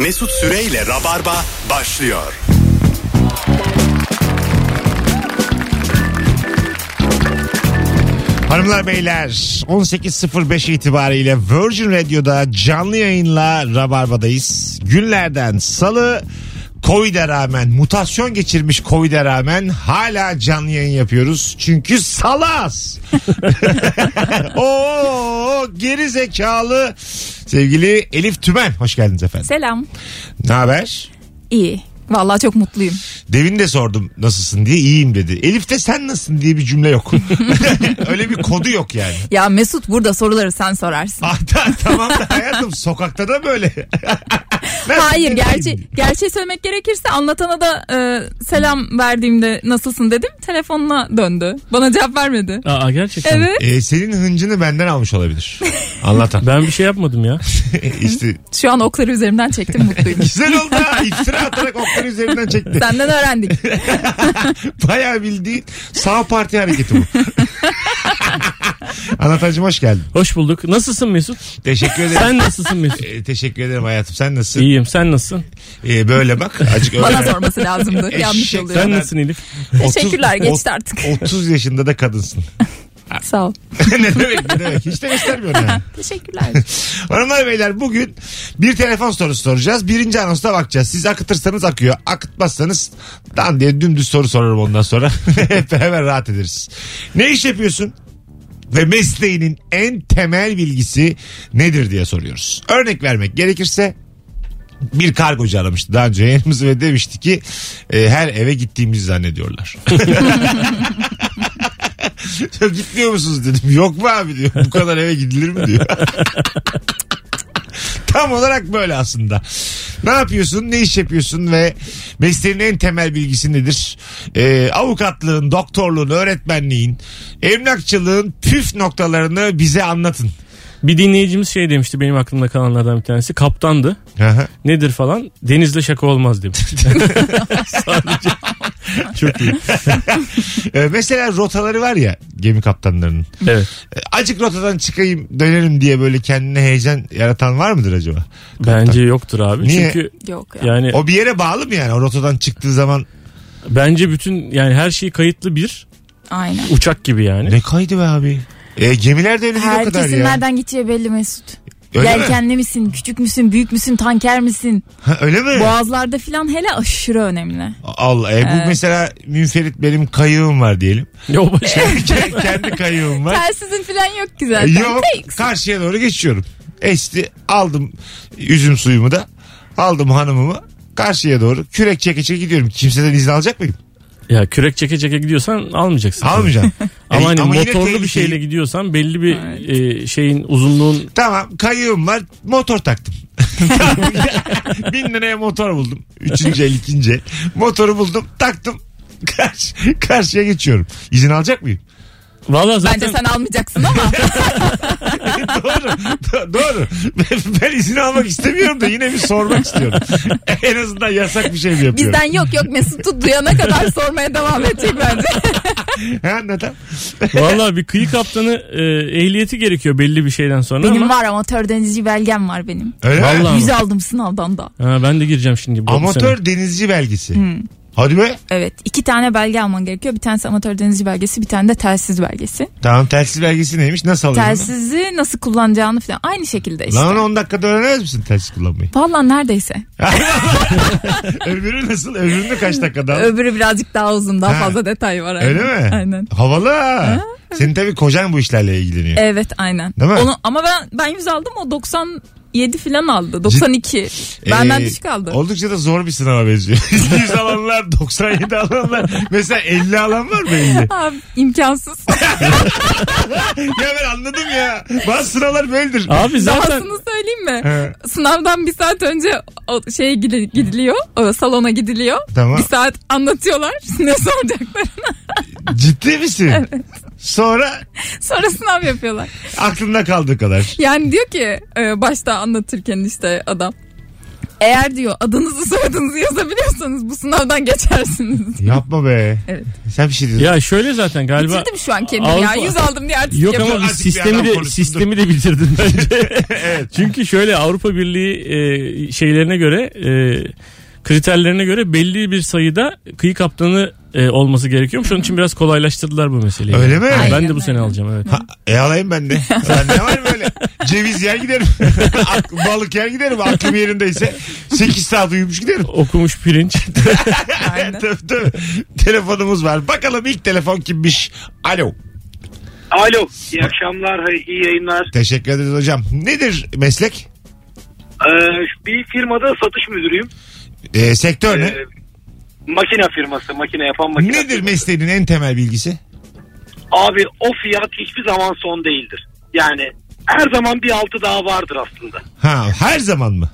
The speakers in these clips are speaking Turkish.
Mesut Süreyle Rabarba başlıyor. Hanımlar beyler 18.05 itibariyle Virgin Radio'da canlı yayınla Rabarba'dayız. Günlerden salı Covid'e rağmen mutasyon geçirmiş Covid'e rağmen hala canlı yayın yapıyoruz. Çünkü salas. Oo geri zekalı sevgili Elif Tümen hoş geldiniz efendim. Selam. Ne haber? İyi. Vallahi çok mutluyum. Demin de sordum nasılsın diye iyiyim dedi. Elif de sen nasılsın diye bir cümle yok. Öyle bir kodu yok yani. Ya Mesut burada soruları sen sorarsın. Ah, ta- tamam da hayatım sokakta da böyle. Hayır gerçi gerçeği söylemek gerekirse anlatana da e, selam verdiğimde nasılsın dedim. Telefonuna döndü. Bana cevap vermedi. Aa gerçekten. Evet. Ee, senin hıncını benden almış olabilir. Anlatan. Ben bir şey yapmadım ya. işte Şu an okları üzerimden çektim mutluyum. güzel oldu ha. İftira atarak okları üzerinden çekti. Senden öğrendik. Bayağı bildiğin sağ parti hareketi bu. Anlatacım hoş geldin. Hoş bulduk. Nasılsın Mesut? Teşekkür ederim. Sen nasılsın Mesut? Ee, teşekkür ederim hayatım. Sen nasılsın? İyiyim. Sen nasılsın? Ee, böyle bak. Acık Bana öyle. sorması lazımdı. Yanlış Eşek oluyor. Sen nasılsın Elif? Teşekkürler, geçti artık. 30 yaşında da kadınsın. Sağ ol. ne demek ne demek. Hiç de göstermiyorsun ha. Teşekkürler. Hanımlar beyler bugün bir telefon sorusu soracağız. Birinci anonsta bakacağız. Siz akıtırsanız akıyor. Akıtmazsanız dan diye dümdüz soru sorarım ondan sonra. Hep beraber rahat ederiz. Ne iş yapıyorsun? Ve mesleğinin en temel bilgisi nedir diye soruyoruz. Örnek vermek gerekirse bir kargocu aramıştı daha önce yayınımızı ve demişti ki e, her eve gittiğimizi zannediyorlar. Gitmiyor musunuz dedim. Yok mu abi diyor. Bu kadar eve gidilir mi diyor. Tam olarak böyle aslında. Ne yapıyorsun, ne iş yapıyorsun ve mesleğin en temel bilgisi nedir? Ee, avukatlığın, doktorluğun, öğretmenliğin, emlakçılığın püf noktalarını bize anlatın. Bir dinleyicimiz şey demişti benim aklımda kalanlardan bir tanesi. Kaptandı. Aha. Nedir falan. Denizde şaka olmaz demiş. Sadece. Çok iyi. Ee, mesela rotaları var ya gemi kaptanlarının. Evet. Ee, Acık rotadan çıkayım dönerim diye böyle kendine heyecan yaratan var mıdır acaba? Bence yoktur abi. Niye? Çünkü Yok ya. yani O bir yere bağlı mı yani? O rotadan çıktığı zaman bence bütün yani her şey kayıtlı bir Aynen. uçak gibi yani. ne kaydı be abi? E, gemiler de öyle değil o kadar Herkesin ya. nereden gideceği belli Mesut. Öyle mi? Yelkenli misin, küçük müsün, büyük müsün, tanker misin? Ha, öyle mi? Boğazlarda filan hele aşırı önemli. Allah. E, bu Evet. mesela münferit benim kayığım var diyelim. O başka. Kendi- kayığım var. Telsizin filan yok ki zaten. Yok. Tek. Karşıya doğru geçiyorum. Esti aldım üzüm suyumu da aldım hanımımı karşıya doğru kürek çeke çeke gidiyorum. Kimseden izin alacak mıyım? Ya kürek çeke çeke gidiyorsan almayacaksın. Almayacağım. Ama hani yine motorlu bir tehlikeli. şeyle gidiyorsan belli bir e, şeyin uzunluğun Tamam kayığım var motor taktım. Bin liraya motor buldum. Üçüncü el ikinci el. Motoru buldum taktım. Karşı, karşıya geçiyorum. İzin alacak mıyım? Valla zaten Bence sen almayacaksın ama. doğru. do- doğru. Ben, izin almak istemiyorum da yine bir sormak istiyorum. en azından yasak bir şey mi yapıyorum? Bizden yok yok Mesut'u duyana kadar sormaya devam edecek bence. Ha neden? Valla bir kıyı kaptanı e, ehliyeti gerekiyor belli bir şeyden sonra benim ama. var amatör denizci belgem var benim. Öyle mi? Vallahi Yüz aldım sınavdan da. Ha, ben de gireceğim şimdi. bu sene. Amatör denizci belgesi. Hmm. Hadi be. Evet iki tane belge alman gerekiyor. Bir tanesi amatör denizci belgesi bir tane de telsiz belgesi. Tamam telsiz belgesi neymiş? Nasıl alıyorsun? Telsizi nasıl kullanacağını falan aynı şekilde işte. Lan 10 dakikada öğrenemez misin telsiz kullanmayı? Vallahi neredeyse. Öbürü nasıl? Öbürünü kaç dakikada aldın? Öbürü birazcık daha uzun daha Ha. fazla detay var. Öyle aynen. mi? Aynen. Havalı ha. Senin tabii kocan bu işlerle ilgileniyor. Evet aynen. Değil mi? Onu, ama ben ben 100 aldım o 97 falan aldı. 92. Benden Ee, düşük aldı. Oldukça da zor bir sınava benziyor. 100 alanlar, 97 alanlar. Mesela 50 alan var mı 50? Abi imkansız. ya ben anladım ya. Bazı sınavlar böyledir. Abi zaten Dahasını söyleyeyim mi? He. Sınavdan bir saat önce o şeye gidi- gidiliyor. O salona gidiliyor. Tamam. Bir saat anlatıyorlar ne soracaklarını. Ciddi misin? Sonra Sonra sınav yapıyorlar. aklında kaldığı kadar. Yani diyor ki e, başta anlatırken işte adam. Eğer diyor adınızı soyadınızı yazabiliyorsanız bu sınavdan geçersiniz. Yapma be. Evet. Sen bir şey diyordun. Ya şöyle zaten galiba Bitirdim şu an kendimi ya. Avrupa- Yüz aldım diye artist Yok yapıyorum. ama biz bir sistemi adam de konuşsun, sistemi de bitirdin bence. Çünkü şöyle Avrupa Birliği e, şeylerine göre e, kriterlerine göre belli bir sayıda kıyı kaptanı e, olması gerekiyormuş. Onun için biraz kolaylaştırdılar bu meseleyi. Öyle mi? Ben Aynen de bu sene alacağım evet. Ha, e alayım ben de. Sen ne var böyle? Ceviz yer giderim. Balık yer giderim. Aklım yerindeyse 8 saat uyumuş giderim. Okumuş pirinç. Aynen. tabii, tabii. Telefonumuz var. Bakalım ilk telefon kimmiş? Alo. Alo. İyi akşamlar. iyi yayınlar. Teşekkür ederiz hocam. Nedir meslek? Ee, bir firmada satış müdürüyüm. Ee, sektör ne? Ee, makine firması. Makine yapan makine. Nedir firması. mesleğinin en temel bilgisi? Abi o fiyat hiçbir zaman son değildir. Yani her zaman bir altı daha vardır aslında. Ha her zaman mı?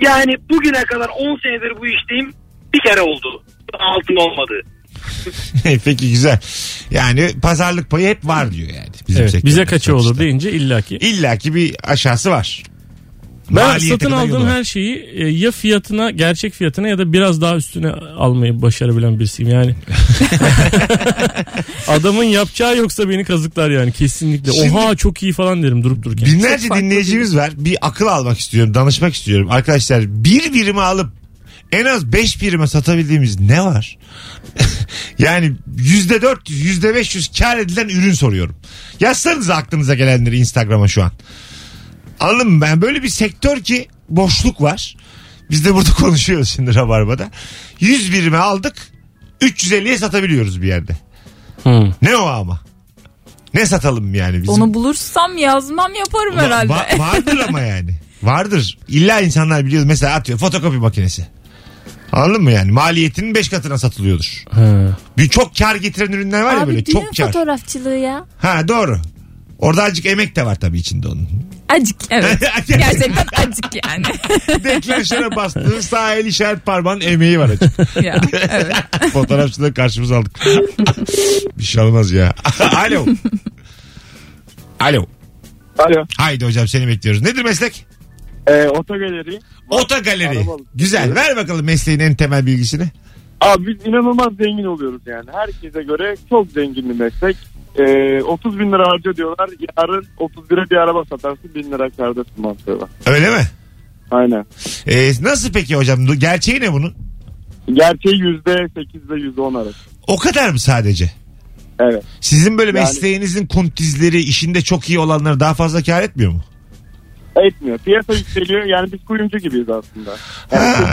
Yani bugüne kadar 10 senedir bu işteyim. Bir kere oldu. Altın olmadı. Peki güzel. Yani pazarlık payı hep var diyor yani. Bizim evet, sektörde, bize kaça satışta. olur deyince illaki. İlla ki bir aşağısı var. Ben satın aldığım var. her şeyi e, ya fiyatına, gerçek fiyatına ya da biraz daha üstüne almayı başarabilen birisiyim yani. Adamın yapacağı yoksa beni kazıklar yani kesinlikle. Şimdi- Oha çok iyi falan derim durup dururken. Binlerce dinleyicimiz var. Bir akıl almak istiyorum, danışmak istiyorum. Arkadaşlar bir birimi alıp en az 5 birime satabildiğimiz ne var? yani yüzde 400, yüzde 500 kar edilen ürün soruyorum. Yazsanız aklınıza gelenleri Instagram'a şu an. Anladın mı? Ben böyle bir sektör ki boşluk var. Biz de burada konuşuyoruz şimdi Rabarba'da. 100 birime aldık. 350'ye satabiliyoruz bir yerde. Hmm. Ne o ama? Ne satalım yani bizim? Onu bulursam yazmam yaparım Va- herhalde. va- vardır ama yani. Vardır. İlla insanlar biliyor. Mesela atıyor fotokopi makinesi. Anladın mı yani? Maliyetinin 5 katına satılıyordur. Ha. Bir çok kar getiren ürünler var ya böyle Abi düğün çok kar. fotoğrafçılığı ya. Ha doğru. Orada azıcık emek de var tabii içinde onun. Acık evet. Gerçekten acık yani. Deklanşöre bastığı sağ el işaret parmağın emeği var açık. ya, evet. Fotoğrafçılığı karşımıza aldık. bir şey olmaz ya. Alo. Alo. Alo. Haydi hocam seni bekliyoruz. Nedir meslek? Ee, otogaleri. Oto galeri. Güzel. Ver bakalım mesleğin en temel bilgisini. Abi biz inanılmaz zengin oluyoruz yani. Herkese göre çok zengin bir meslek. Ee, 30 bin lira harca diyorlar. Yarın 31'e bir araba satarsın 1000 lira kârdasın mantığı var. Öyle mi? Aynen. Ee, nasıl peki hocam? Gerçeği ne bunun? Gerçeği %8 ile %10 arası. O kadar mı sadece? Evet. Sizin böyle Yani- mesleğinizin kuntizleri, işinde çok iyi olanlar daha fazla kar etmiyor mu? Etmiyor. Piyasa yükseliyor. Yani biz kuyumcu gibiyiz aslında. Yani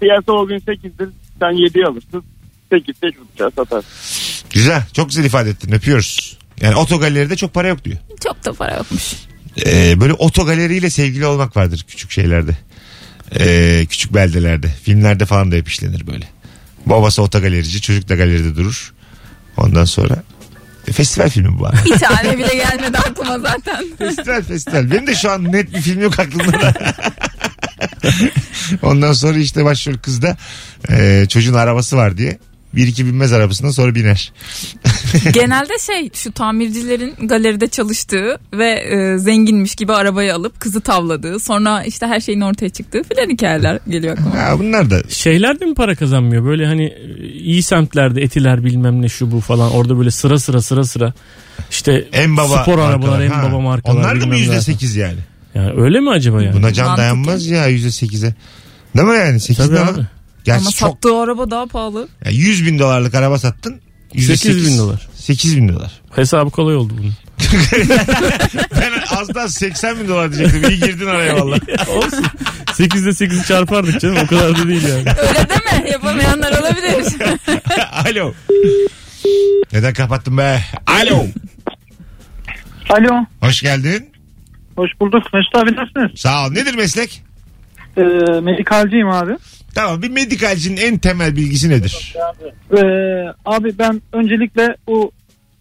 piyasa o gün 8'dir. Sen 7'yi alırsın. 8 8 satarsın. Güzel. Çok güzel ifade ettin. Öpüyoruz. Yani otogaleride çok para yok diyor. Çok da para yokmuş. Ee, böyle otogaleriyle sevgili olmak vardır küçük şeylerde. Ee, küçük beldelerde. Filmlerde falan da hep işlenir böyle. Babası otogalerici, çocuk da galeride durur. Ondan sonra e, festival filmi bu abi. Bir tane bile gelmedi aklıma zaten. festival festival. Benim de şu an net bir film yok aklımda da. Ondan sonra işte başrol kız da e, çocuğun arabası var diye. Bir iki binmez arabasına sonra biner. Genelde şey şu tamircilerin galeride çalıştığı ve e, zenginmiş gibi arabayı alıp kızı tavladığı sonra işte her şeyin ortaya çıktığı filan hikayeler geliyor aklıma. Ha, bunlar da Şeyler de mi para kazanmıyor? Böyle hani e, iyi semtlerde etiler bilmem ne şu bu falan orada böyle sıra sıra sıra sıra işte en baba spor arabalar en baba markalar. Onlar da mı yüzde sekiz yani? Yani öyle mi acaba yani? Buna can Mantıken. dayanmaz ya yüzde sekize. Değil mi yani? Sekiz Tabii abi. Gerçi Ama çok. sattığı araba daha pahalı. Yani 100 bin dolarlık araba sattın. yüzde 8 bin dolar. 8 bin dolar. Hesabı kolay oldu bunun. Ben az daha 80 bin dolar diyecektim. İyi girdin araya valla. Olsun. 8'de 8'i çarpardık canım o kadar da değil yani. Öyle deme yapamayanlar olabilir. Alo. Neden kapattın be? Alo. Alo. Hoş geldin. Hoş bulduk. Mesut abi nasılsınız? Sağ ol. Nedir meslek? Ee, medikalciyim abi. Tamam bir medikalcinin en temel bilgisi nedir? Ee, abi ben öncelikle o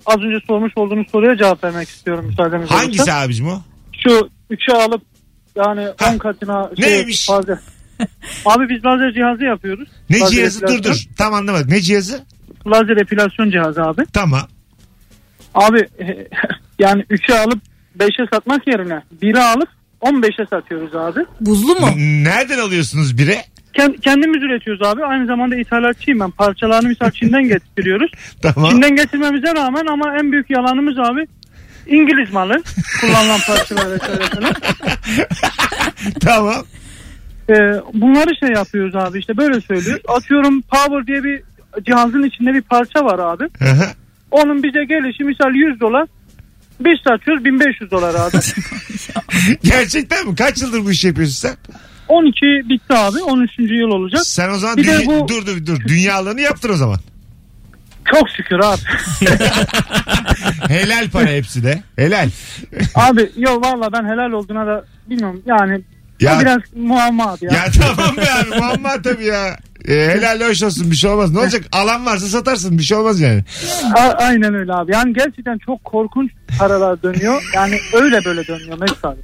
az önce sormuş olduğunuz soruya cevap vermek istiyorum müsaadenizle. Hangisi olursa. abicim o? Şu üçü alıp yani ha. 10 katına şey, Neymiş? Fazla. abi biz lazer cihazı yapıyoruz. Ne lazer cihazı dur dur tam anlamadım. Ne cihazı? Lazer epilasyon cihazı abi. Tamam. Abi yani 3'e alıp 5'e satmak yerine 1'e alıp 15'e satıyoruz abi. Buzlu mu? Nereden alıyorsunuz 1'e? Kendimiz üretiyoruz abi. Aynı zamanda ithalatçıyım ben. Parçalarını misal Çin'den getiriyoruz. Tamam. Çin'den getirmemize rağmen ama en büyük yalanımız abi İngiliz malı. Kullanılan parçalar vesairesini. Tamam. Ee, bunları şey yapıyoruz abi işte böyle söylüyoruz. Atıyorum Power diye bir cihazın içinde bir parça var abi. Onun bize gelişi misal 100 dolar. Biz satıyoruz 1500 dolar abi. Gerçekten mi? Kaç yıldır bu işi yapıyorsun sen? 12 bitti abi. 13. yıl olacak. Sen o zaman Bir dünya- bu- dur dur dur. Dünyalarını yaptın o zaman. Çok şükür abi. Helal para hepsi de. Helal. abi yok valla ben helal olduğuna da bilmiyorum. Yani Ya- biraz muamma abi ya. Ya tamam be abi muamma tabii ya. E, helal hoş olsun bir şey olmaz. Ne olacak? Alan varsa satarsın bir şey olmaz yani. A- aynen öyle abi. Yani gerçekten çok korkunç paralar dönüyor. Yani öyle böyle dönüyor Mesut abi.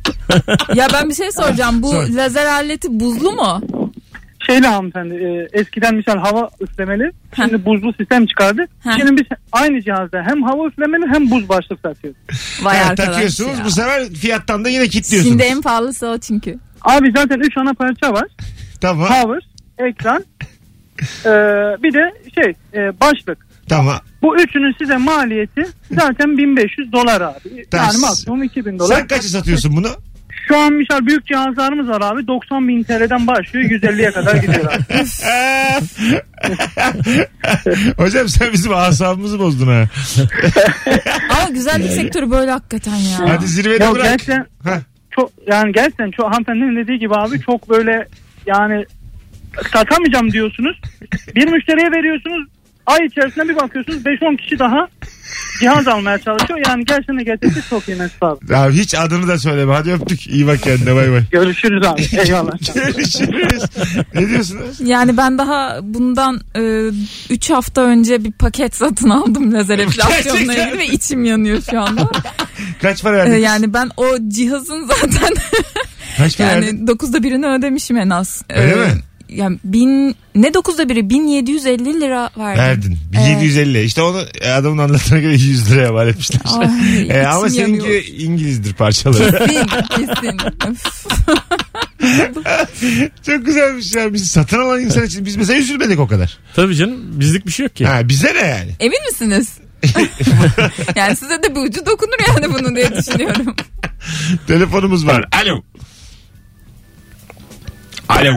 Ya ben bir şey soracağım. Bu Sor. lazer aleti buzlu mu? Şeyle hanımefendi e, eskiden misal hava üflemeli. Şimdi buzlu sistem çıkardı. Heh. Şimdi biz aynı cihazda hem hava üflemeli hem buz başlık satıyoruz. Vay Ha, arkadaş takıyorsunuz ya. bu sefer fiyattan da yine kilitliyorsunuz. Şimdi en pahalısı o çünkü. Abi zaten 3 ana parça var. Tamam. Power, ekran, e, bir de şey e, başlık. Tamam. Bu üçünün size maliyeti zaten 1500 dolar abi. Tamam. Yani maksimum 2000 dolar. Sen kaça satıyorsun bunu? Şu an misal büyük cihazlarımız var abi. 90 bin TL'den başlıyor 150'ye kadar gidiyor abi. Hocam sen bizim asabımızı bozdun ha. Ama güzellik sektörü böyle hakikaten ya. Hadi zirvede Ya bırak. gerçekten Heh. çok yani gerçekten çok hanımefendinin dediği gibi abi çok böyle yani satamayacağım diyorsunuz. Bir müşteriye veriyorsunuz. Ay içerisinde bir bakıyorsunuz 5-10 kişi daha cihaz almaya çalışıyor. Yani gerçekten gerçekten çok iyi Mesut abi. Abi hiç adını da söyleme. Hadi öptük. İyi bak kendine bay bay. Görüşürüz abi. Eyvallah. Görüşürüz. ne diyorsunuz? Yani ben daha bundan 3 hafta önce bir paket satın aldım lazer enflasyonla ilgili ve içim yanıyor şu anda. Kaç para Ee, verdiniz? yani ben o cihazın zaten Kaç para verdin? yani 9'da birini ödemişim en az. Öyle mi? Yani bin ne 9'da biri 1750 lira verdim. Verdin. Evet. 750. İşte onu adamın anlattığına göre 100 liraya mal etmişler. Ay, E, ama seninki yanıyor. İngilizdir parçaları. Kesin kesin. Çok güzelmiş ya. Biz satın alan insan için biz mesela üzülmedik o kadar. Tabii canım bizlik bir şey yok ki. Ha, bize ne yani? Emin misiniz? yani size de bir ucu dokunur yani bunu diye düşünüyorum. Telefonumuz var. Alo. Alo.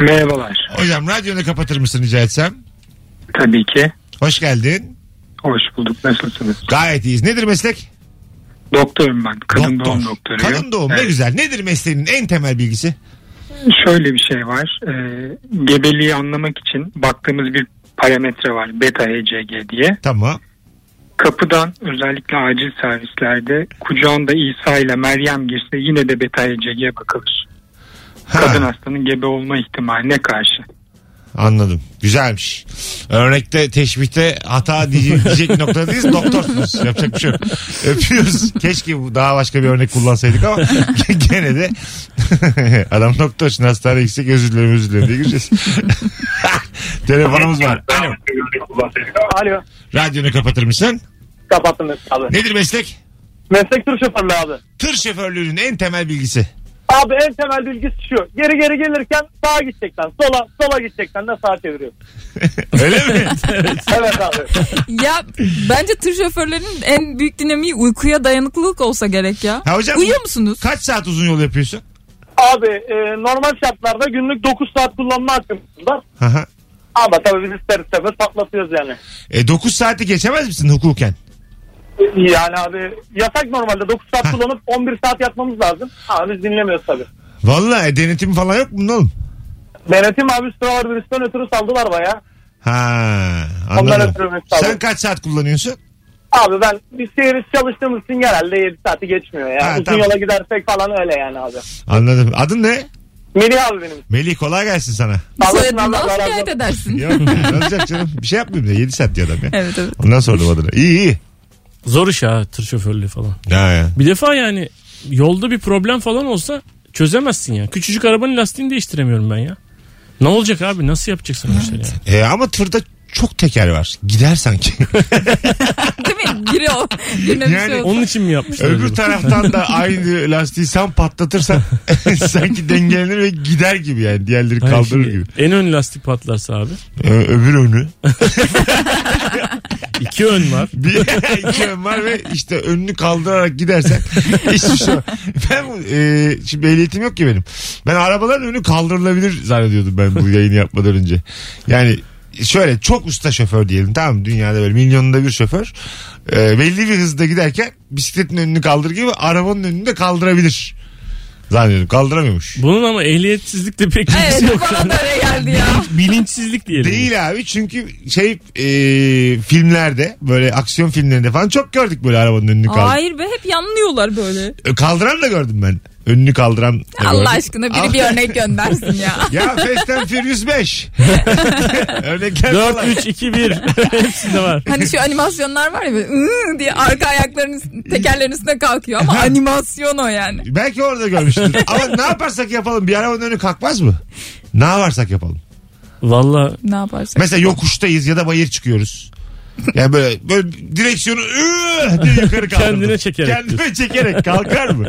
Merhabalar. Hocam radyonu kapatır mısın rica etsem? Tabii ki. Hoş geldin. Hoş bulduk. Nasılsınız? Gayet iyiyiz. Nedir meslek? Doktorum ben. Kadın Doktor. doğum doktoruyum. Kadın doğum ne Evet. güzel. Nedir mesleğinin en temel bilgisi? Şöyle bir şey var. Ee, gebeliği anlamak için baktığımız bir parametre var. Beta HCG diye. Tamam. Kapıdan özellikle acil servislerde kucağında İsa ile Meryem girse yine de beta HCG'ye bakılır. Ha, Kadın hastanın gebe olma ihtimaline karşı. Anladım. Güzelmiş. Örnekte, teşbihte hata diye- diyecek noktadayız. Doktorsunuz. Yapacak bir şey yok. Öpüyoruz. Keşke daha başka bir örnek kullansaydık ama gene de adam doktor. Şimdi hastaneye gitsek özür dilerim özür dilerim diye gireceğiz. Telefonumuz var. Alo. Alo. Radyonu kapatır mısın? Kapattım abi. Nedir meslek? Meslek tur şoförlüğü abi. Tır şoförlüğünün en temel bilgisi. Abi en temel bilgisi şu. Geri geri gelirken sağa gidecekten sola sola gidecekten de sağa çeviriyor. Öyle mi? Evet abi. Ya bence tır şoförlerinin en büyük dinamiği uykuya dayanıklılık olsa gerek ya. Ha hocam, Uyuyor musunuz? Kaç saat uzun yol yapıyorsun? Abi e, normal şartlarda günlük 9 saat kullanma hakkımız var. Aha. Ama tabii biz ister istemez patlatıyoruz yani. E 9 saati geçemez misin hukuken? Yani abi yasak normalde 9 saat kullanıp 11 saat yatmamız lazım. Ama biz dinlemiyoruz tabii. Vallahi e, denetim falan yok mu bunun oğlum? Denetim abi sıralar virüsten ötürü saldılar baya. Ha, Ondan anladım. ötürü. Sen kaç saat kullanıyorsun? Abi ben bir seyir çalıştığımız için genelde 7 saati geçmiyor ya. Ha, Uzun tamam. yola gidersek falan öyle yani abi. Anladım. Adın ne? Melih abi benim. Melih kolay gelsin sana. Soyadından Allah razı şikayet olsun. edersin. Yok ne olacak canım? Bir şey yapmayayım da 7 saat diyor adam ya. Evet evet. Ondan sordum adını. İyi iyi. Zor iş ha tır şoförlüğü falan. Ha, ya. Bir defa yani yolda bir problem falan olsa çözemezsin ya. Küçücük arabanın lastiğini değiştiremiyorum ben ya. Ne olacak abi nasıl yapacaksın o işleri yani? E, ama tırda çok teker var. Gider sanki. Değil mi? Biri o. Bir Yani şey. Onun için mi yapmışlar? Öbür acaba? taraftan da aynı lastiği sen patlatırsan sanki dengelenir ve gider gibi yani. Diğerleri Hayır, kaldırır gibi. En ön lastik patlarsa abi. Ee, öbür önü. İki ön var. Bir iki ön var ve işte önünü kaldırarak gidersen hiçbir şey yok. Ben e, şimdi ehliyetim yok ki benim. Ben arabaların önü kaldırılabilir zannediyordum ben bu yayını yapmadan önce. Yani şöyle çok usta şoför diyelim tamam? Dünyada böyle milyonunda bir şoför. E, belli bir hızda giderken bisikletin önünü kaldır gibi arabanın önünü de kaldırabilir. Zannediyorum kaldıramıyormuş. Bunun ama ehliyetsizlikle pek ilgisi Evet yok. bana da öyle geldi ya. Bilinçsizlik diyelim. Değil abi çünkü şey e, filmlerde böyle aksiyon filmlerinde falan çok gördük böyle arabanın önünü kaldır. Hayır be hep yanlıyorlar böyle. Kaldıran da gördüm ben. Önünü kaldıran. Allah aşkına biri bir örnek göndersin ya. Ya Fast and Furious 5. Örnekler 4, falan. 3, 2, 1. Hepsinde var. Hani şu animasyonlar var ya böyle "Iı" diye arka ayaklarının tekerlerin üstüne kalkıyor ama animasyon o yani. Belki orada görmüştür. Ama ne yaparsak yapalım bir arabanın önü kalkmaz mı? Ne yaparsak yapalım. Valla Ne yaparsın? Mesela yokuştayız ya da bayır çıkıyoruz. Yani böyle, böyle direksiyonu "Iı" diye yukarı kaldırdım. Kendine çekerek Kendime çekerek kalkar mı?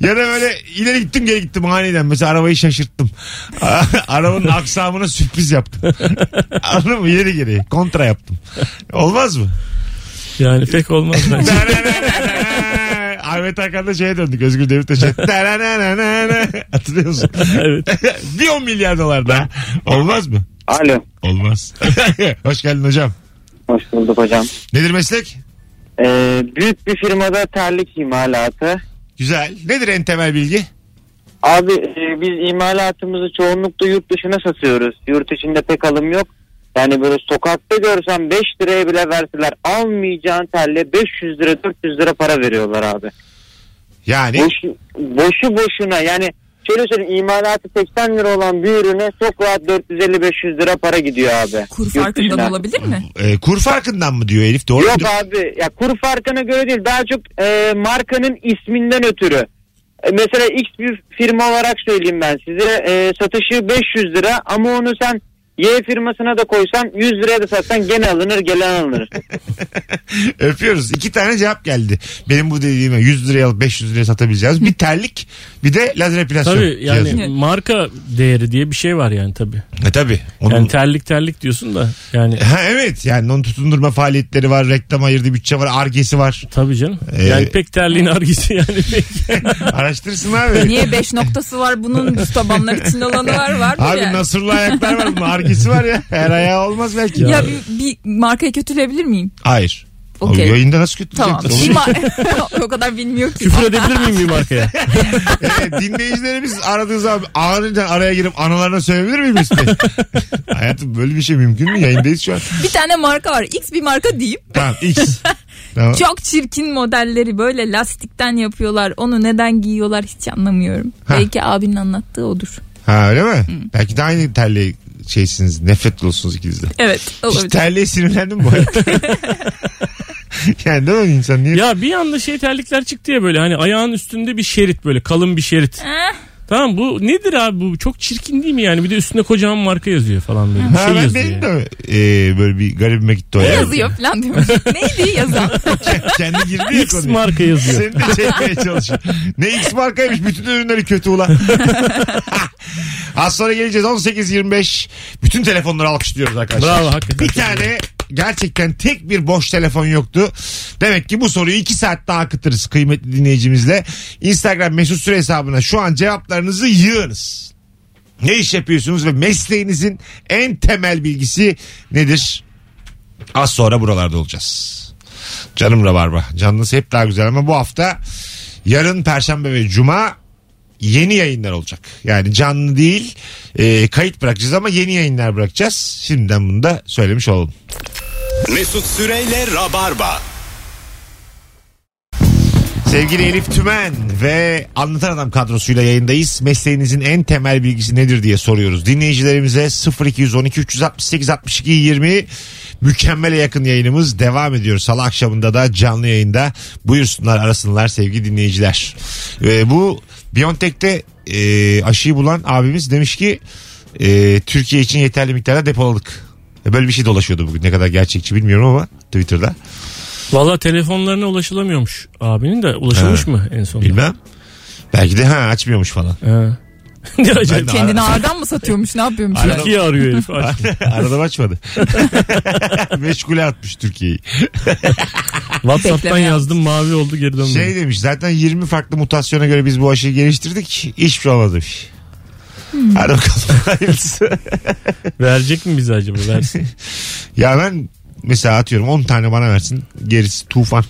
ya da böyle ileri gittim geri gittim aniden. Mesela arabayı şaşırttım. Arabanın aksamına sürpriz yaptım. Anladın mı? İleri geri. Kontra yaptım. Olmaz mı? yani pek olmaz bence. Ahmet Hakan'da şeye döndük. Özgür Demirtaş'a. Hatırlıyor musun? evet. bir 10 milyar dolar da. Olmaz mı? Alo. Olmaz. Hoş geldin hocam. Hoş bulduk hocam. Nedir meslek? Ee, büyük bir firmada terlik imalatı. Güzel. Nedir en temel bilgi? Abi e, biz imalatımızı çoğunlukla yurt dışına satıyoruz. Yurt içinde pek alım yok. Yani böyle sokakta görsem 5 liraya bile verseler almayacağın terliğe 500 lira 400 lira para veriyorlar abi. Yani Boşu, boşu boşuna yani şöyle söyleyeyim imalatı 80 lira olan bir ürüne çok rahat 450-500 lira para gidiyor abi. Kur farkından olabilir mi? e, kur farkından mı diyor Elif? Doğru Yok mudur? abi ya kur farkına göre değil daha çok e, markanın isminden ötürü. E, mesela X bir firma olarak söyleyeyim ben size e, satışı 500 lira ama onu sen Y firmasına da koysan 100 liraya da satsan gene alınır gelen alınır. Öpüyoruz. İki tane cevap geldi. Benim bu dediğime 100 liraya alıp 500 liraya satabileceğiz. Bir terlik bir de lazer epilasyon. Tabii yani cihazı. marka değeri diye bir şey var yani tabii. E, tabii. Onun... Yani terlik terlik diyorsun da yani ha, evet yani onun tutundurma faaliyetleri var. Reklam ayırdığı bütçe var. Argesi var. tabii canım. Ee, Yani pek terliğin argisi yani pek. Araştırsın abi. Niye 5 noktası var bunun düz tabanlar için olanı var var mı Abi yani? nasırlı ayaklar var bunun. Argesi var ya. Her ayağı olmaz belki. Ya bir, bir markayı kötüleyebilir miyim? Hayır. Okey. O yayında nasıl kötü Tamam. Bir ma- o kadar bilmiyor ki. Küfür edebilir miyim bir markaya? evet, dinleyicilerimiz aradığı zaman aniden araya girip analarına söyleyebilir miyim işte? Hayatım böyle bir şey mümkün mü? Yayındayız şu an. Bir tane marka var. X bir marka diyeyim. Tamam X. Tamam. Çok çirkin modelleri böyle lastikten yapıyorlar. Onu neden giyiyorlar hiç anlamıyorum. Ha. Belki abinin anlattığı odur. Ha öyle mi? Belki de aynı terliğe şeysiniz. Nefret olsunuz ikiniz de. Evet Hiç olabilir. terliğe sinirlendin mi bu hayatta? yani değil mi insan niye? ya bir anda şey terlikler çıktı ya böyle hani ayağın üstünde bir şerit böyle kalın bir şerit. Tamam bu nedir abi bu çok çirkin değil mi yani bir de üstüne kocaman marka yazıyor falan böyle bir Ha, şey ben yazıyor. benim yani. de e, böyle bir garibime gitti o. ne ya. yazıyor falan diyormuş. Neydi yazan? Kendi girdi ya X konuya. marka yazıyor. Seni de çekmeye çalışıyor. Ne X markaymış bütün ürünleri kötü ulan. Az sonra geleceğiz 18.25. Bütün telefonları alkışlıyoruz arkadaşlar. Bravo, hakikaten. Bir tane gerçekten tek bir boş telefon yoktu. Demek ki bu soruyu 2 saat daha akıtırız kıymetli dinleyicimizle. Instagram mesut süre hesabına şu an cevaplarınızı yığınız. Ne iş yapıyorsunuz ve mesleğinizin en temel bilgisi nedir? Az sonra buralarda olacağız. Canım Rabarba. Canlısı hep daha güzel ama bu hafta yarın Perşembe ve Cuma yeni yayınlar olacak. Yani canlı değil e, kayıt bırakacağız ama yeni yayınlar bırakacağız. Şimdiden bunu da söylemiş olalım. Mesut Süreyle Rabarba. Sevgili Elif Tümen ve Anlatan Adam kadrosuyla yayındayız. Mesleğinizin en temel bilgisi nedir diye soruyoruz. Dinleyicilerimize 0212 368 62 20 mükemmele yakın yayınımız devam ediyor. Salı akşamında da canlı yayında buyursunlar arasınlar sevgili dinleyiciler. Ve bu Biontech'te e, aşıyı bulan abimiz demiş ki e, Türkiye için yeterli miktarda depoladık. Böyle bir şey dolaşıyordu bugün. Ne kadar gerçekçi bilmiyorum ama Twitter'da. Valla telefonlarına ulaşılamıyormuş abinin de. Ulaşılmış Ha. mı en son? Bilmem. Belki de ha açmıyormuş falan. Ha. ne acayip. Kendini ağırdan mı satıyormuş ne yapıyormuş yani? Türkiye arıyor herif. Arada açmadı. Meşgule atmış Türkiye'yi. Whatsapp'tan Bekleme yazdım mavi oldu geri döndüm. Şey demiş zaten 20 farklı mutasyona göre biz bu aşıyı geliştirdik. Hiçbir şey olmadı demiş. Hadi bakalım hayırlısı. Verecek mi bize acaba? Versin. ya ben mesela atıyorum 10 tane bana versin. Gerisi tufan.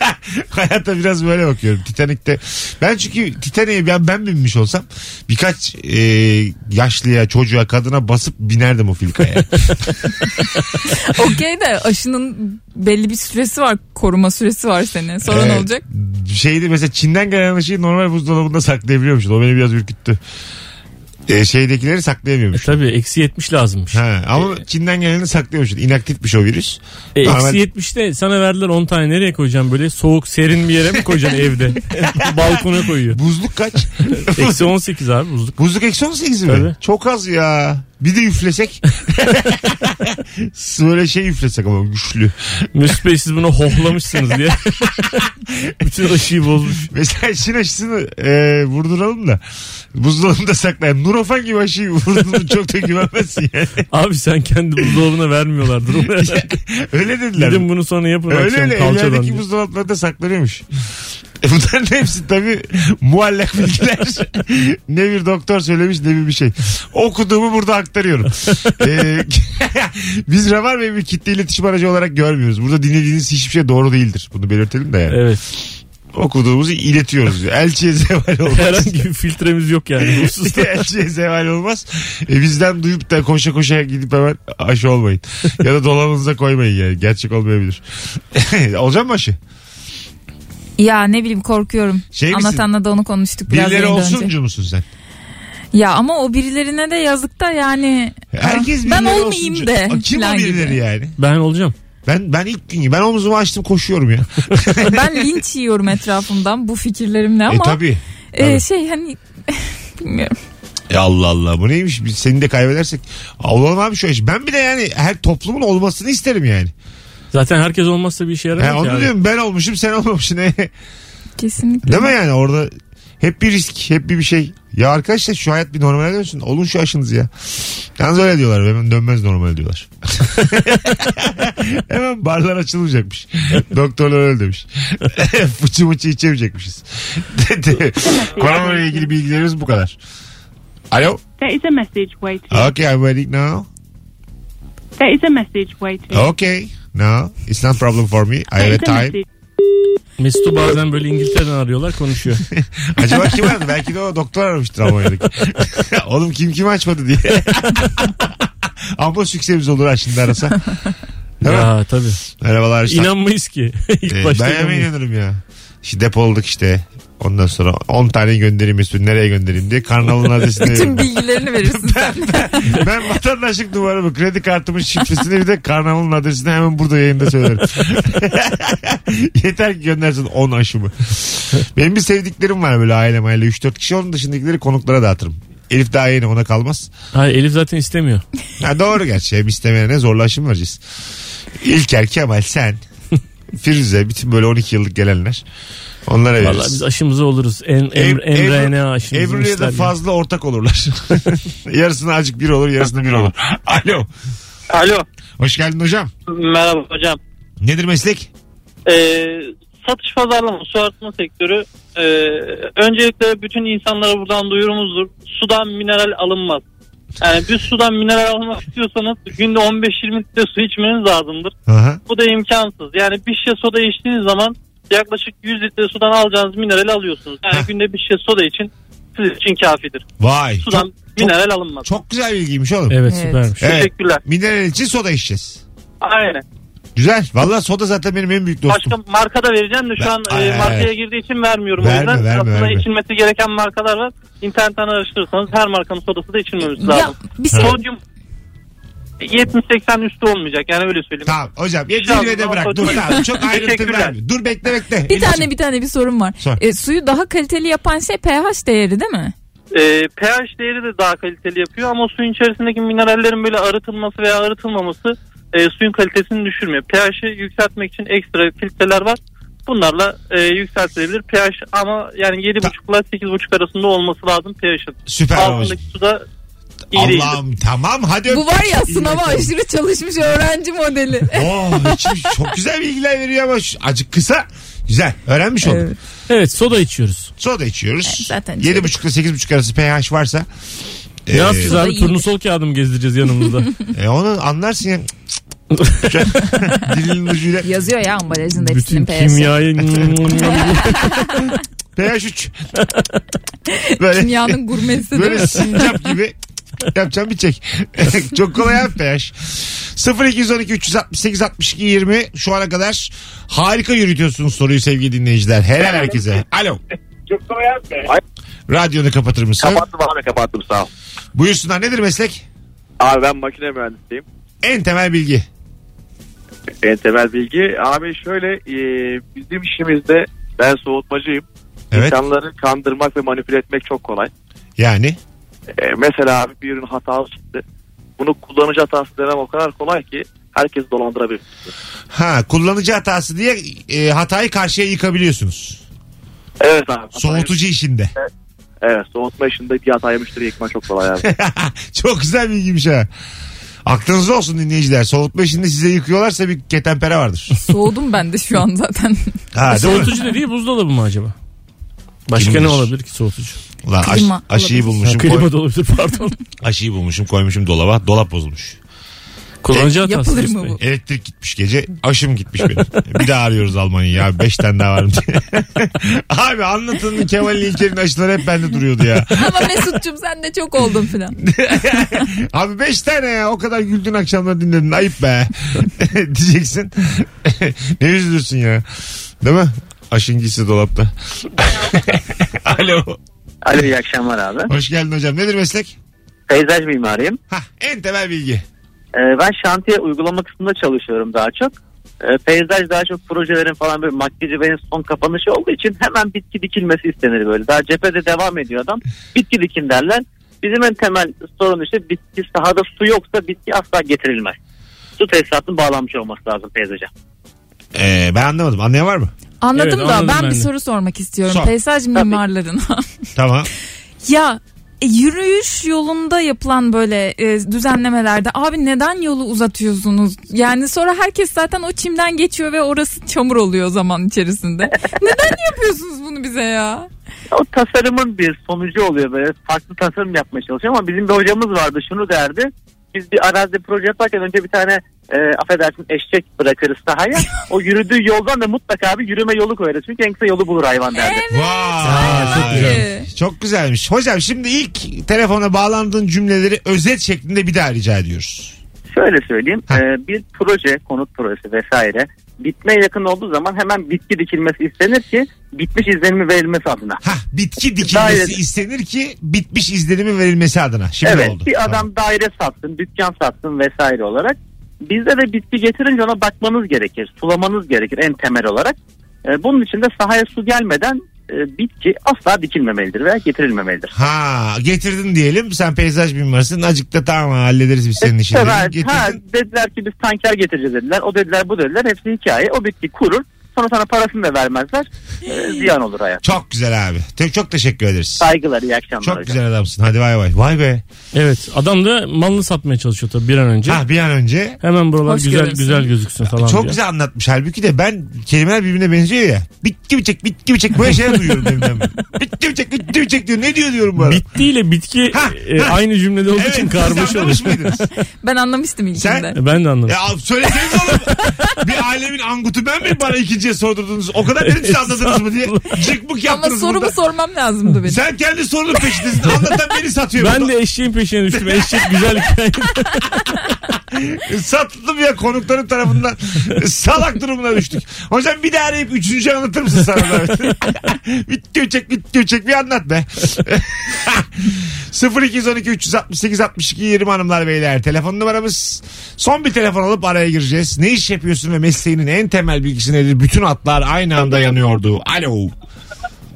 Hayata biraz böyle bakıyorum. Titanik'te ben çünkü Titanik'e ben, ben binmiş olsam birkaç e, yaşlıya, çocuğa, kadına basıp binerdim o filkaya. Okey de aşının belli bir süresi var. Koruma süresi var senin. Sonra ne Ee, olacak? Şeydi mesela Çin'den gelen aşıyı normal buzdolabında saklayabiliyormuşsun. O beni biraz ürküttü. E, şeydekileri E saklayamıyormuş. tabii eksi 70 lazımmış. Ha, ama Çin'den geleni saklıyormuş. İnaktifmiş o virüs. E, Normal- eksi 70'te sana verdiler 10 tane nereye koyacağım böyle soğuk serin bir yere mi koyacaksın evde? Balkona koyuyor. Buzluk kaç? Eksi 18 abi buzluk. Buzluk eksi 18 mi? Tabii. Çok az ya. Bir de üflesek. Böyle şey üflesek ama güçlü. Mesut Bey siz bunu hohlamışsınız diye. Bütün aşıyı bozmuş. Mesela Çin aşısını e, vurduralım da buzdolabında saklayan Nurofen gibi aşıyı vurduğunu çok da güvenmezsin yani. Abi sen kendi buzdolabına vermiyorlardır. öyle dediler. Gidin bunu sonra yapın Öyle akşam öyle kalçadan evlerdeki diye. buzdolaplarında saklanıyormuş. E bunların hepsi tabii muallak bilgiler. ne bir doktor söylemiş ne bir bir şey. Okuduğumu burada aktarıyorum. Ee, biz Rabar Bey bir kitle iletişim aracı olarak görmüyoruz. Burada dinlediğiniz hiçbir şey doğru değildir. Bunu belirtelim de yani. Evet. Okuduğumuzu iletiyoruz. Elçiye zeval olmaz. Herhangi bir filtremiz yok yani. Elçiye zeval olmaz. E bizden duyup da koşa koşa gidip hemen aşı olmayın. ya da dolabınıza koymayın yani. Gerçek olmayabilir. Olacak mı aşı? Ya ne bileyim korkuyorum. Şey misin? Anlatanla da onu konuştuk biraz Birileri önce. olsuncu musun sen? Ya ama o birilerine de yazık da yani. Herkes ben birileri olmayayım olsuncu. de. Kim o falan birileri gibi. yani? Ben olacağım. Ben ben ilk gün ben omzumu açtım koşuyorum ya. ben linç yiyorum etrafımdan bu fikirlerimle e ama tabi. e, tabii. şey hani bilmiyorum. Ya Allah Allah bu neymiş biz seni de kaybedersek. Olalım abi şu iş. Ben bir de yani her toplumun olmasını isterim yani. Zaten herkes olmazsa bir işe yaramaz Ha, ki onu abi. diyorum ben olmuşum sen olmamışsın. E, Kesinlikle. Değil mi yani orada hep bir risk hep bir bir şey. Ya arkadaşlar şu hayat bir normale dönsün. Olun şu aşınız ya. Yalnız öyle diyorlar. Hemen dönmez normal diyorlar. Hemen barlar açılmayacakmış. Doktorlar öyle demiş. fıçı mıçı içemeyecekmişiz. Korona ile ilgili bilgilerimiz bu kadar. Alo. There is a message waiting. Okay I'm waiting now. There is a message waiting. Okay. No. It's not problem for me. I have a time. Mesut'u bazen böyle İngiltere'den arıyorlar konuşuyor. Acaba kim aradı? Belki de o doktor aramıştır Almanya'daki. Oğlum kim kim açmadı diye. Ama süksemiz olur ha şimdi arasa. Değil mi? ya tabii. Merhabalar işte. İnanmayız ki. İlk Ee, başta ben hemen inanırım ya. İşte depoladık işte. Ondan sonra 10 tane göndereyim Mesut nereye göndereyim diye karnavalın adresini Bütün veririm. bilgilerini verirsin sen. ben vatandaşlık numaramı, kredi kartımın şifresini bir de karnavalın adresini hemen burada yayında söylerim. Yeter ki göndersin 10 aşımı. Benim bir sevdiklerim var böyle ailem aile 3-4 kişi onun dışındakileri konuklara dağıtırım. Elif daha yeni ona kalmaz. Hayır Elif zaten istemiyor. Ha, doğru gerçi hem istemeyene zorla aşım vereceğiz. İlker Kemal sen Firuze bütün böyle 12 yıllık gelenler onlara veririz. Vallahi biz aşımızı oluruz. En, em, Ev- mRNA aşımızı Ebru'ya da fazla ortak olurlar. yarısına acık bir olur yarısına bir olur. Alo. Alo. Hoş geldin hocam. Merhaba hocam. Nedir meslek? Ee, satış pazarlama su arıtma sektörü. Ee, öncelikle bütün insanlara buradan duyurumuzdur. Sudan mineral alınmaz. Yani bir sudan mineral almak istiyorsanız günde 15-20 litre su içmeniz lazımdır. Aha. Bu da imkansız. Yani bir şişe soda içtiğiniz zaman yaklaşık 100 litre sudan alacağınız minerali alıyorsunuz. Yani Heh. günde bir şişe soda için sizin için kafidir. Vay. Sudan Çok, mineral alınmaz. çok güzel bilgiymiş oğlum. Evet, Evet. süpermiş. Evet. Teşekkürler. Mineral için soda içeceğiz. Aynen. Güzel. Vallahi soda zaten benim en büyük dostum. Başka marka da vereceğim de şu an Ay, e, ay, markaya ay. girdiği için vermiyorum. Verme, o yüzden verme, aslında verme. içilmesi gereken markalar var. İnternetten araştırırsanız her markanın sodası da içilmemesi ya lazım. bir şey Sodyum 70-80 üstü olmayacak yani öyle söyleyeyim. Tamam hocam. Zirvede bırak. Dur tamam. Çok ayrıntı verme. Dur bekle bekle. bir tane bir tane bir sorun var. Sor. E, suyu daha kaliteli yapan şey pH değeri değil mi? e, pH değeri de daha kaliteli yapıyor ama suyun içerisindeki minerallerin böyle arıtılması veya arıtılmaması e, suyun kalitesini düşürmüyor. pH'i yükseltmek için ekstra filtreler var. Bunlarla e, yükseltilebilir. pH ama yani 7,5 ile 8,5 arasında olması lazım pH'in. Süper. Altındaki suda iyi değildir. Allah'ım tamam hadi Bu var ya. İyi sınava bakalım. aşırı çalışmış öğrenci modeli. Oh, hiç- çok güzel bilgiler veriyor ama şu- acık kısa. Güzel. Öğrenmiş olduk. Evet. Evet soda içiyoruz. Soda içiyoruz. Evet, zaten 7,5 ile 8,5 arası pH varsa. Ne yapacağız Soda abi? iyidir. Turnusol kağıdı mı gezdireceğiz yanımızda? E, onu anlarsın ya. Dilinin ucuyla. Yazıyor ya ambalajında Bütün hepsinin pH'i. kimyayı pH 3. Böyle, Dünyanın gurmesi değil böyle mi? sincap gibi yapacağım bir çek. Çok kolay abi pH. 0212 368 62 20 şu ana kadar harika yürütüyorsunuz soruyu sevgili dinleyiciler. Helal herkese. Alo. Çok kolay abi. Radyonu kapatır mısın? Kapattım abi kapattım sağ ol. Buyursunlar nedir meslek? Abi ben makine mühendisiyim. En temel bilgi. En temel bilgi. Abi şöyle e, bizim işimizde ben soğutmacıyım. Evet. İnsanları kandırmak ve manipüle etmek çok kolay. Yani E, mesela abi bir ürün hatalı çıktı. Bunu kullanıcı hatası demem o kadar kolay ki herkes dolandırabilir. ha kullanıcı hatası diye e, hatayı karşıya yıkabiliyorsunuz. Evet abi. Soğutucu işinde. Evet soğutma işinde bir hatayı müşteri yıkma çok kolay abi. Çok güzel bilgiymiş ha. Aklınızda olsun dinleyiciler. Soğutma işinde size yıkıyorlarsa bir ketempere vardır. Soğudum ben de şu an zaten. Ha, değil mi? Soğutucu dediği buzdolabı mı acaba? Başka Kim ne bilir? olabilir ki soğutucu? Ulan aş- Klima aşıyı olabilir. bulmuşum. Klima koy- da olabilir pardon. aşıyı bulmuşum koymuşum dolaba. Dolap bozulmuş. Kullanıcı hatası. Yapılır mı bu? Elektrik gitmiş gece. Aşım gitmiş benim. bir daha arıyoruz Almanya'yı ya. Beş tane daha var mı diye. Abi anlatın Kemal İlker'in aşıları hep bende duruyordu ya. Ama Mesut'cum sen de çok oldun filan. Abi beş tane ya. O kadar güldün akşamlar dinledin. Ayıp be. Diyeceksin. ne üzülürsün ya. Değil mi? Aşıncısı dolapta. Alo. Alo iyi akşamlar abi. Hoş geldin hocam. Nedir meslek? Peyzaj mimarıyım. Hah, en temel bilgi. Ee, ben şantiye uygulama kısmında çalışıyorum daha çok. Ee, peyzaj daha çok projelerin falan böyle makyajı ve son kapanışı olduğu için hemen bitki dikilmesi istenir böyle. Daha cephede devam ediyor adam. Bitki dikin derler. Bizim en temel sorun işte bitki sahada su yoksa bitki asla getirilmez. Su tesisatının bağlanmış olması lazım peyzaja. Ee, ben anlamadım. Anlayan var mı? Anladım Evet, da anladım ben ben bir de. soru sormak istiyorum. Sor. Peyzaj mimarlarına. Tamam. ya e, yürüyüş yolunda yapılan böyle e, düzenlemelerde abi neden yolu uzatıyorsunuz? Yani sonra herkes zaten o çimden geçiyor ve orası çamur oluyor zaman içerisinde. neden yapıyorsunuz bunu bize ya? O tasarımın bir sonucu oluyor böyle farklı tasarım yapmaya çalışıyor ama bizim bir hocamız vardı şunu derdi. Biz bir arazide proje yaparken önce bir tane e, affedersin eşek bırakırız sahaya. o yürüdüğü yoldan da mutlaka bir yürüme yolu koyarız. Çünkü en kısa yolu bulur hayvan derdi. Evet. Vay. çok güzel. Çok güzelmiş. Hocam şimdi ilk telefona bağlandığın cümleleri özet şeklinde bir daha rica ediyoruz. Şöyle söyleyeyim. E, bir proje, konut projesi vesaire bitmeye yakın olduğu zaman hemen bitki dikilmesi istenir ki bitmiş izlenimi verilmesi adına. Hah bitki dikilmesi Daire- istenir ki bitmiş izlenimi verilmesi adına. Şimdi evet oldu. bir adam Tamam. daire satsın, dükkan satsın vesaire olarak. Bizde de bitki getirince ona bakmanız gerekir, sulamanız gerekir en temel olarak. E, bunun için de sahaya su gelmeden e, bitki asla dikilmemelidir veya getirilmemelidir. Ha getirdin diyelim sen peyzaj mimarısın acık da tamam hallederiz biz senin işini. Evet, ha, dediler ki biz tanker getireceğiz dediler. O dediler bu dediler. Hepsi hikaye. O bitki kurur. Sonra sana parasını da vermezler. E, ziyan olur hayat. Çok güzel abi. Te- çok teşekkür ederiz. Saygılar iyi akşamlar. Çok hocam. güzel adamsın. Hadi vay vay. Vay be. Evet adam da malını satmaya çalışıyor tabii bir an önce. Ha bir an önce Hemen buralar Hoş güzel görürsün. güzel gözüksün falan çok diye. güzel anlatmış. Halbuki de ben kelimeler birbirine benziyor ya. Bitki mi çek, bitki mi çek böyle şeyler duyuyorum beri. Bitki mi çek, bitki mi çek diyor. Ne diyor diyorum bu arada. Bitti ile bitki Ha, e, ha. aynı cümlede olduğu Evet, için siz karmaşa oluyor. anlamış mıydınız? Ben anlamıştım ilkinde. Sen- Ben de anladım. Ya söyleseniz oğlum. bir alemin angutu ben mi bana ikinciye sordurdunuz? O kadar dedim siz anladınız mı diye. Cık mık Ama yaptınız sorumu burada. sormam lazımdı benim. Sen kendi sorunun peşindesin. Anlatan beni satıyor. Ben burada. de eşeğin peşine düştüm. Eşek güzel hikaye. Satıldım ya konukların tarafından. Salak durumuna düştük. Hocam bir daha arayıp üçüncü anlatır mısın sana bitti uçak bitti uçak bir anlat be. 0212 368 62 20 hanımlar beyler. Telefon numaramız. Son bir telefon alıp araya gireceğiz. Ne iş yapıyorsun ve mesleğinin en temel bilgisi nedir? Bütün atlar aynı anda yanıyordu. Alo.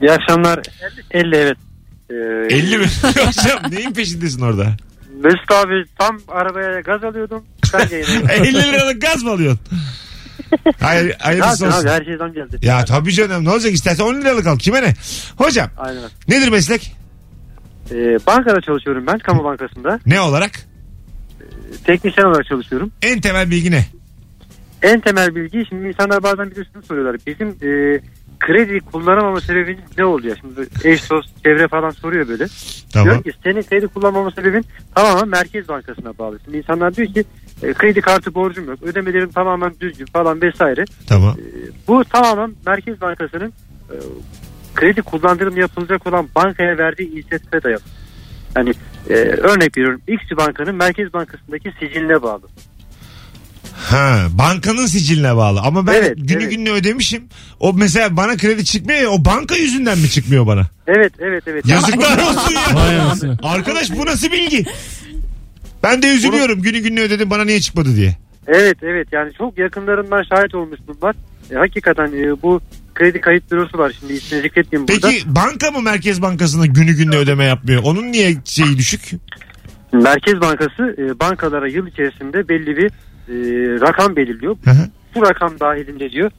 İyi akşamlar. 50 evet. Ee, 50 mi? Hocam neyin peşindesin orada? Mesut abi tam arabaya gaz alıyordum. Sen yayına 50 liralık gaz mı alıyorsun? Hayır, hayırlısı olsun. abi her şeyden geldi. Ya tabii canım ne olacak istersen 10 liralık al kime ne? Hocam Aynen. nedir meslek? Ee, bankada çalışıyorum ben kamu bankasında. Ne olarak? Teknisyen olarak çalışıyorum. En temel bilgi ne? En temel bilgi şimdi insanlar bazen bir de şunu soruyorlar. Bizim e, kredi kullanamama sebebiniz ne oluyor? Şimdi eş dost çevre falan soruyor böyle. Tamam. Diyor ki senin kredi kullanmama sebebin tamamen Merkez Bankası'na bağlı. Şimdi insanlar diyor ki e, kredi kartı borcum yok. Ödemelerim tamamen düzgün falan vesaire. Tamam. Bu tamamen Merkez Bankası'nın e, kredi kullandırım yapılacak olan bankaya verdiği inisiyatife dayalı. Yani e, örnek veriyorum X bankanın Merkez Bankası'ndaki siciline bağlı. Ha, bankanın siciline bağlı. Ama ben Evet, günü evet. gününe ödemişim. O mesela bana kredi çıkmıyor ya o banka yüzünden mi çıkmıyor bana? Evet evet evet. Yazıklar olsun ya. Anasını. Arkadaş bu nasıl bilgi? Ben de üzülüyorum günü gününe ödedim bana niye çıkmadı diye. Evet evet yani çok yakınlarından şahit olmuş bunlar. E, hakikaten e, bu kredi kayıt bürosu var şimdi ismini zikretmeyeyim burada. Peki banka mı Merkez Bankası'na günü gününe ödeme yapmıyor? Onun niye şeyi düşük? Merkez Bankası e, bankalara yıl içerisinde belli bir e, rakam belirliyor. Hı hı. Bu rakam dahilinde diyor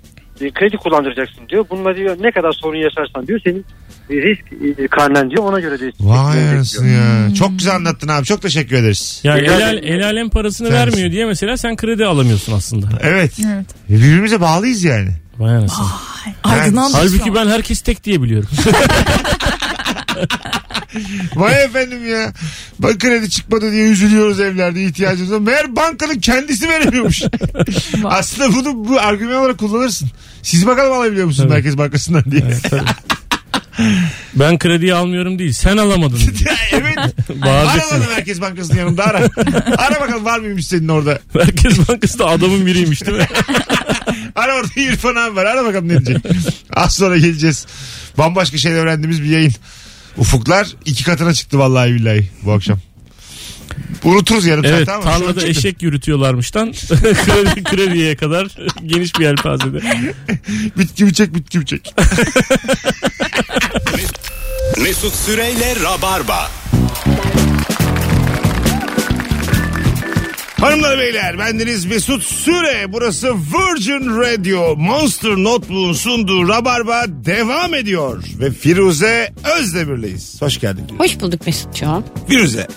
e, kredi kullandıracaksın diyor. Bununla diyor ne kadar sorun yaşarsan diyor senin e, risk e, karnen diyor ona göre diyor. Vay anasını ya. Çok güzel anlattın abi. Çok teşekkür ederiz. Yani Rica el, ederim. el alem parasını Sensin. vermiyor diye mesela sen kredi alamıyorsun aslında. Evet. Evet. Birbirimize bağlıyız yani. Vay anasını. Aydınlandık şu Halbuki ben herkes tek diye biliyorum. Vay efendim ya. Bak kredi çıkmadı diye üzülüyoruz evlerde ihtiyacımız var. Meğer bankanın kendisi veremiyormuş. Aslında bunu bu argüman olarak kullanırsın. Siz bakalım alabiliyor musun Tabii. Merkez Bankası'ndan diye. ben krediyi almıyorum değil sen alamadın. evet. Bağıracaksın. Ara bana Merkez Bankası'nın yanında ara. ara bakalım var mıymış senin orada. Merkez Bankası da adamın biriymiş değil mi? Ara orada İrfan abi var. Ara bakalım ne diyecek. Az sonra geleceğiz. Bambaşka şeyler öğrendiğimiz bir yayın. Ufuklar iki katına çıktı vallahi billahi bu akşam. Unuturuz yarım evet saat ama. tarlada eşek yürütüyorlarmıştan krediye kadar geniş bir yelpazede. Bitki biçek bitki biçek. Mesut Süreyle Rabarba. Hanımlar beyler bendeniz Mesut Süre. Burası Virgin Radio. Monster Notebook'un sunduğu Rabarba devam ediyor. Ve Firuze Özdemir'leyiz. Hoş geldin. Hoş bulduk Mesut'cuğum. Firuze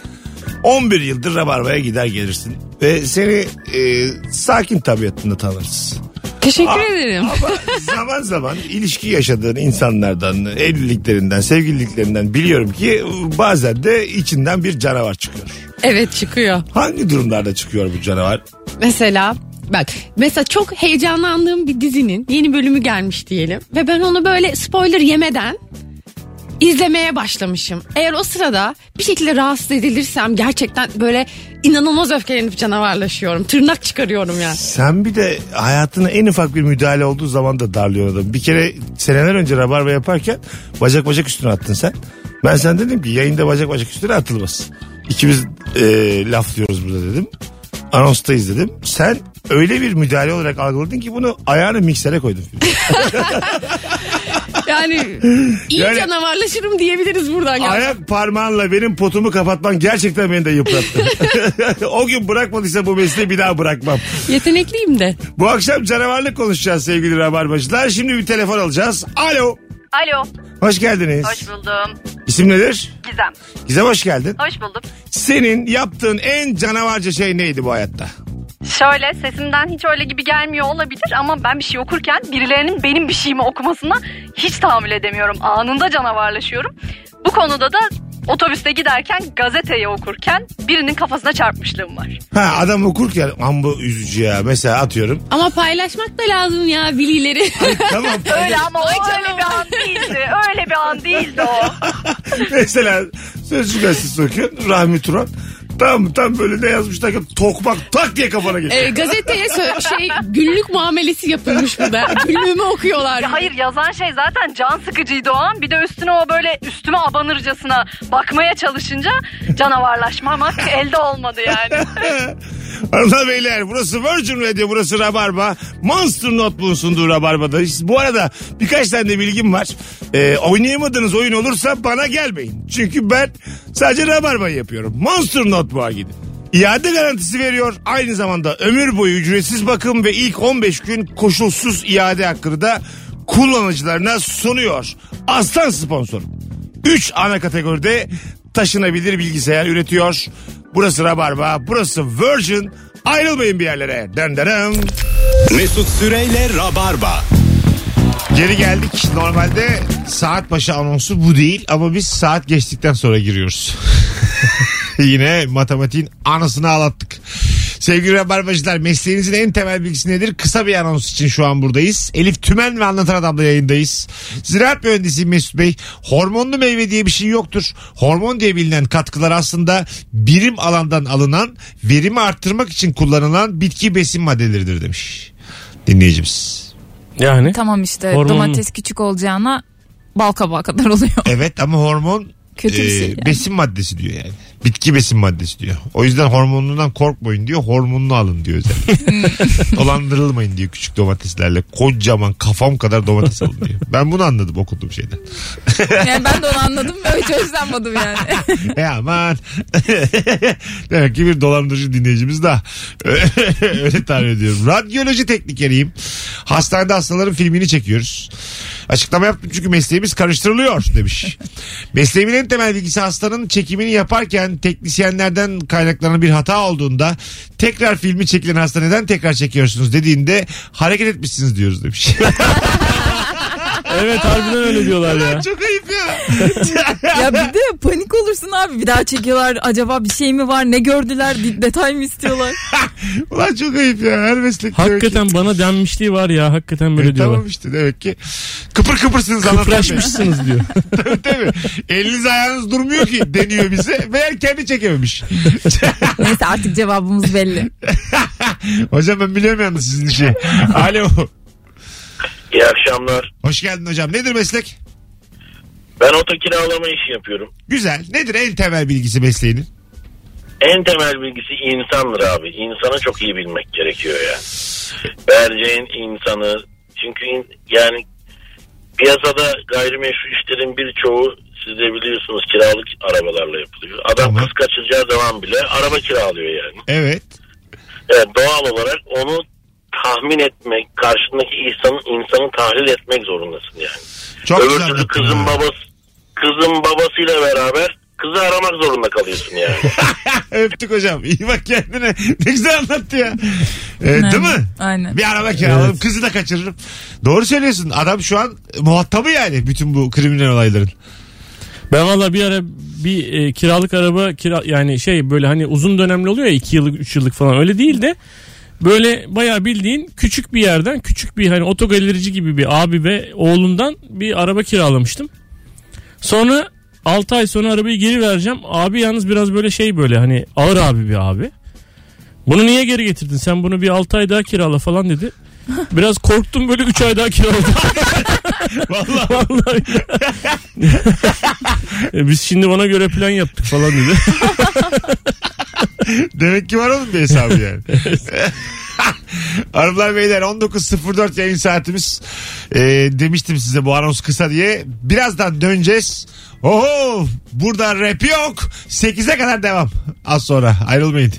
11 yıldır Rabarba'ya gider gelirsin. Ve seni e, sakin tabiatında tanırız. Teşekkür Aa, ederim. Ama zaman zaman ilişki yaşadığın insanlardan, evliliklerinden, sevgililiklerinden biliyorum ki bazen de içinden bir canavar çıkıyor. Evet çıkıyor. Hangi durumlarda çıkıyor bu canavar? Mesela bak mesela çok heyecanlandığım bir dizinin yeni bölümü gelmiş diyelim. Ve ben onu böyle spoiler yemeden izlemeye başlamışım. Eğer o sırada bir şekilde rahatsız edilirsem gerçekten böyle inanılmaz öfkelenip canavarlaşıyorum. Tırnak çıkarıyorum ya. Sen bir de hayatına en ufak bir müdahale olduğu zaman da darlıyor adam. Bir kere seneler önce rabarba yaparken bacak bacak üstüne attın sen. Ben sen dedim ki yayında bacak bacak üstüne atılmaz. İkimiz e, laflıyoruz burada dedim. Anonstayız dedim. Sen öyle bir müdahale olarak algıladın ki bunu ayağını miksere koydun. Yani iyi Yani- canavarlaşırım diyebiliriz buradan. ya. Ayak parmağınla benim potumu kapatman gerçekten beni de yıprattı. o gün bırakmadıysa bu mesleği bir daha bırakmam. Yetenekliyim de. Bu akşam canavarlık konuşacağız sevgili rabarbacılar. Şimdi bir telefon alacağız. Alo. Alo, Hoş geldiniz. hoş buldum. İsim nedir? Gizem, Gizem hoş geldin. hoş bulduk. Senin yaptığın en canavarca şey neydi bu hayatta? Şöyle sesimden hiç öyle gibi gelmiyor olabilir ama ben bir şey okurken birilerinin benim bir şeyimi okumasına hiç tahammül edemiyorum. Anında canavarlaşıyorum. Bu konuda da otobüste giderken gazeteyi okurken birinin kafasına çarpmışlığım var. Ha adam okurken amba üzücü ya. Mesela atıyorum. Ama paylaşmak da lazım ya bilgileri. tamam. Öyle ama o öyle bir an değildi. Öyle bir an değildi o. Mesela Sözcü gazetesi okuyorsun. Rahmi Turan. Tam tam böyle ne yazmışlar ki tokmak tak diye kafana geçiyor. E, gazeteye sö- şey günlük muamelesi yapılmış burada. Günlüğümü okuyorlar. Ya hayır yazan şey zaten can sıkıcıydı o an. Bir de üstüne o böyle üstüme abanırcasına bakmaya çalışınca canavarlaşmamak elde olmadı yani. Hanımlar beyler burası Virgin Radio burası Rabarba. Monster Notebook'un sunduğu Rabarba'dayız. Bu arada birkaç tane de bilgim var. Ee, oynayamadığınız oyun olursa bana gelmeyin. Çünkü ben sadece Rabarba'yı yapıyorum. Monster Notebook'a gidin. İade garantisi veriyor. Aynı zamanda ömür boyu ücretsiz bakım ve ilk 15 gün koşulsuz iade hakkını da kullanıcılarına sunuyor. Aslan sponsorum. 3 ana kategoride taşınabilir bilgisayar üretiyor. Burası Rabarba, burası Virgin. Ayrılmayın bir yerlere. Den. Mesut Süreyle Rabarba. Geri geldik. Normalde saat başı anonsu bu değil ama biz saat geçtikten sonra giriyoruz. Yine matematiğin anasını ağlattık. Sevgili Rabarbacılar mesleğinizin en temel bilgisi nedir? Kısa bir anons için şu an buradayız. Elif Tümen ve Anlatan Adam'la yayındayız. Ziraat mühendisiyim Mesut Bey. Hormonlu meyve diye bir şey yoktur. Hormon diye bilinen katkılar aslında birim alandan alınan verimi arttırmak için kullanılan bitki besin maddeleridir demiş dinleyicimiz. Yani Tamam işte Hormon- domates küçük olacağına bal kabağı kadar oluyor. Evet ama hormon Kötü bir e, şey yani. besin maddesi diyor yani. Bitki besin maddesi diyor. O yüzden hormonundan korkmayın diyor. Hormonunu alın diyor özellikle. Dolandırılmayın diyor küçük domateslerle. Kocaman kafam kadar domates alın diyor. Ben bunu anladım okuduğum şeyden. Yani ben de onu anladım ve hiç hoşlanmadım yani. e aman. Demek ki bir dolandırıcı dinleyicimiz daha. Öyle tahmin ediyorum. Radyoloji teknikeriyim. Hastanede hastaların filmini çekiyoruz. Açıklama yaptım çünkü mesleğimiz karıştırılıyor demiş. Mesleğimin en temel bilgisi hastanın çekimini yaparken teknisyenlerden kaynaklanan bir hata olduğunda tekrar filmi çekilen hasta neden tekrar çekiyorsunuz dediğinde hareket etmişsiniz diyoruz demiş. evet harbiden öyle diyorlar ya. Çok ayıp ya. Ya bir de panik olursun abi. Bir daha çekiyorlar. Acaba bir şey mi var? Ne gördüler? Bir detay mı istiyorlar? Ulan çok ayıp ya her meslekte. öyle. Hakikaten bana denmişliği var ya hakikaten böyle E, diyorlar. tamam işte demek ki kıpır kıpırsınız. Kıpraşmışsınız diyor. tabii tabii. Eliniz ayağınız durmuyor ki deniyor bize. Meğer kendi çekememiş. Neyse artık cevabımız belli. hocam ben biliyorum yalnız sizin işi. Alo. İyi akşamlar. Hoş geldin hocam. Nedir meslek? Ben oto kiralama işi yapıyorum. Güzel. Nedir en temel bilgisi mesleğinin? En temel bilgisi insandır abi. İnsanı çok iyi bilmek gerekiyor ya. Vereceğin insanı. Çünkü in- yani piyasada gayrimeşru işlerin birçoğu siz de biliyorsunuz kiralık arabalarla yapılıyor. Adam Tamam. kız kaçıracağı zaman bile araba kiralıyor yani. Evet. Evet doğal olarak onu tahmin etmek, karşındaki insanın insanı tahlil etmek zorundasın yani. Çok Öbür güzel türlü kızın ha. babası kızın babasıyla beraber kızı aramak zorunda kalıyorsun yani. Öptük hocam. İyi bak kendine. Ne güzel anlattı ya. Ee, değil mi? Aynen. Bir araba kiralarım. Kızı da kaçırırım. Doğru söylüyorsun. Adam şu an muhatabı yani bütün bu kriminal olayların. Ben valla bir ara bir e, kiralık araba kira yani şey böyle hani uzun dönemli oluyor ya 2 yıllık 3 yıllık falan öyle değil de böyle bayağı bildiğin küçük bir yerden küçük bir hani otogalerici gibi bir abi ve oğlundan bir araba kiralamıştım. Sonra 6 ay sonra arabayı geri vereceğim. Abi yalnız biraz böyle şey böyle hani ağır abi bir abi. Bunu niye geri getirdin? Sen bunu bir 6 ay daha kirala falan dedi. Biraz korktum böyle 3 ay daha kiraladım. Vallahi. Vallahi. E, Biz şimdi ona göre plan yaptık falan dedi. Demek ki var onun bir hesabı yani. Hanımlar beyler 19.04 yayın saatimiz. Ee, demiştim size bu anons kısa diye. Birazdan döneceğiz. Oho burada rap yok. 8'e kadar devam. Az sonra ayrılmayın.